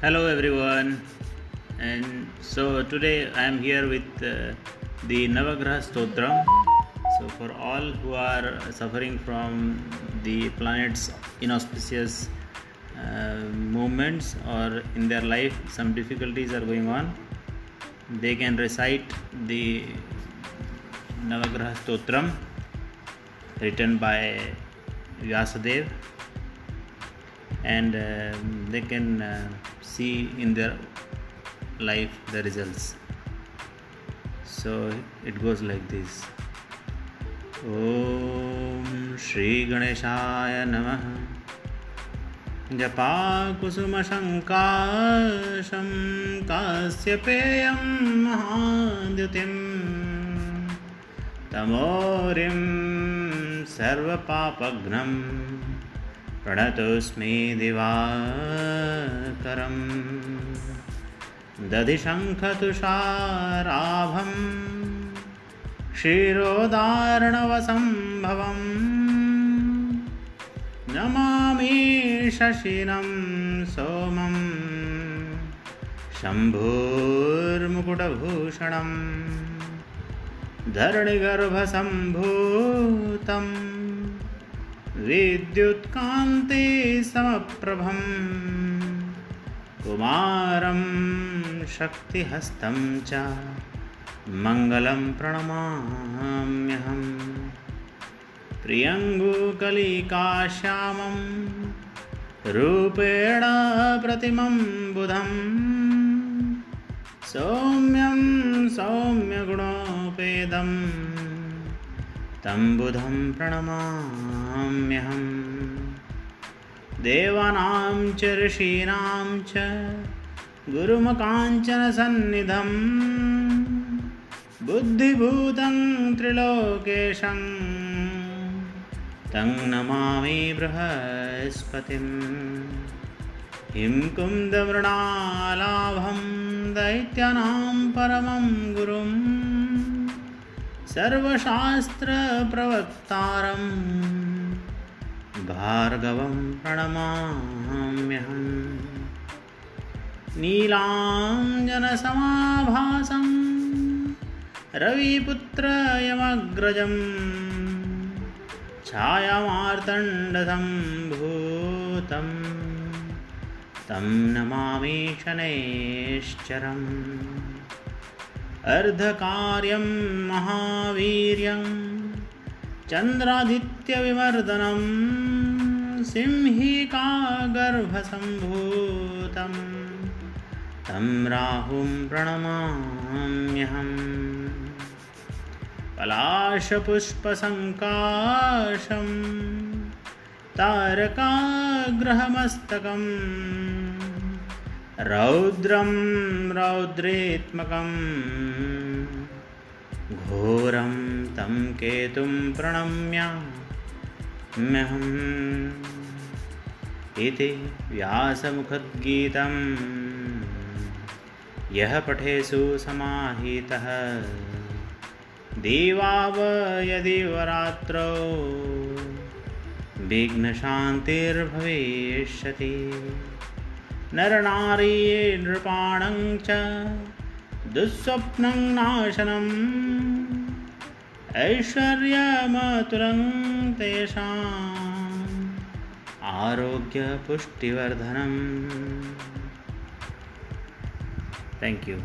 Hello everyone, and so today I am here with uh, the Navagraha Stotram. So, for all who are suffering from the planet's inauspicious uh, movements or in their life some difficulties are going on, they can recite the Navagraha Stotram written by Vyasadeva and uh, they can uh, see in their life the results. So it goes like this. ॐ श्रीगणेशाय नमः जपाकुसुमशङ्काशं कास्यपेयं महाद्युतिं तमोरिं सर्वपापघ्नं प्रणतोऽस्मि दिवाकरं दधिशङ्खतुषाराभम्। क्षीरोदार्णवसम्भवम्। नमामि शशिनं सोमं शम्भोर्मुकुटभूषणं धरणिगर्भसम्भूतं विद्युत्कान्तिसमप्रभम् कुमारं शक्तिहस्तं च मङ्गलं प्रणमाम्यहम्। प्रियङ्गुकलिकाश्यामं रूपेण प्रतिमं बुधं सौम्यं सौम्यगुणोपेदं तं बुधं प्रणमाम्यहम्। देवानां च ऋषीणां च गुरुमकाञ्चनसन्निधम् बुद्धिभूतं त्रिलोकेशं। तं नमामि बृहस्पतिं हिं कुन्दमृणालाभं दैत्यानां परमं गुरुं सर्वशास्त्रप्रवक्तारं भार्गवं प्रणमाम्यहम्। नीलाञ्जनसमाभासम् रविपुत्रयमग्रजं छायामार्तण्डसम्भूतं तं नमामि शनैश्चरम् अर्धकार्यं महावीर्यं चन्द्रादित्यविवर्धनं सिंहिकागर्भसम्भूतं तं राहुं प्रणमाम्यहम् पलाशपुष्पसङ्काशं तारकाग्रहमस्तकं रौद्रं रौद्रेत्मकं घोरं तं केतुं प्रणम्याम्यहम् इति व्यासमुखद्गीतं। यः पठेषु समाहितः। देवाव यदि वरात्रौ विघ्नशान्तिर्भविष्यति। नरनारी नृपाणं च दुःस्वप्नं नाशनम्। ऐश्वर्यमतुरं तेषाम्। आरोग्यपुष्टिवर्धनम्। Thank you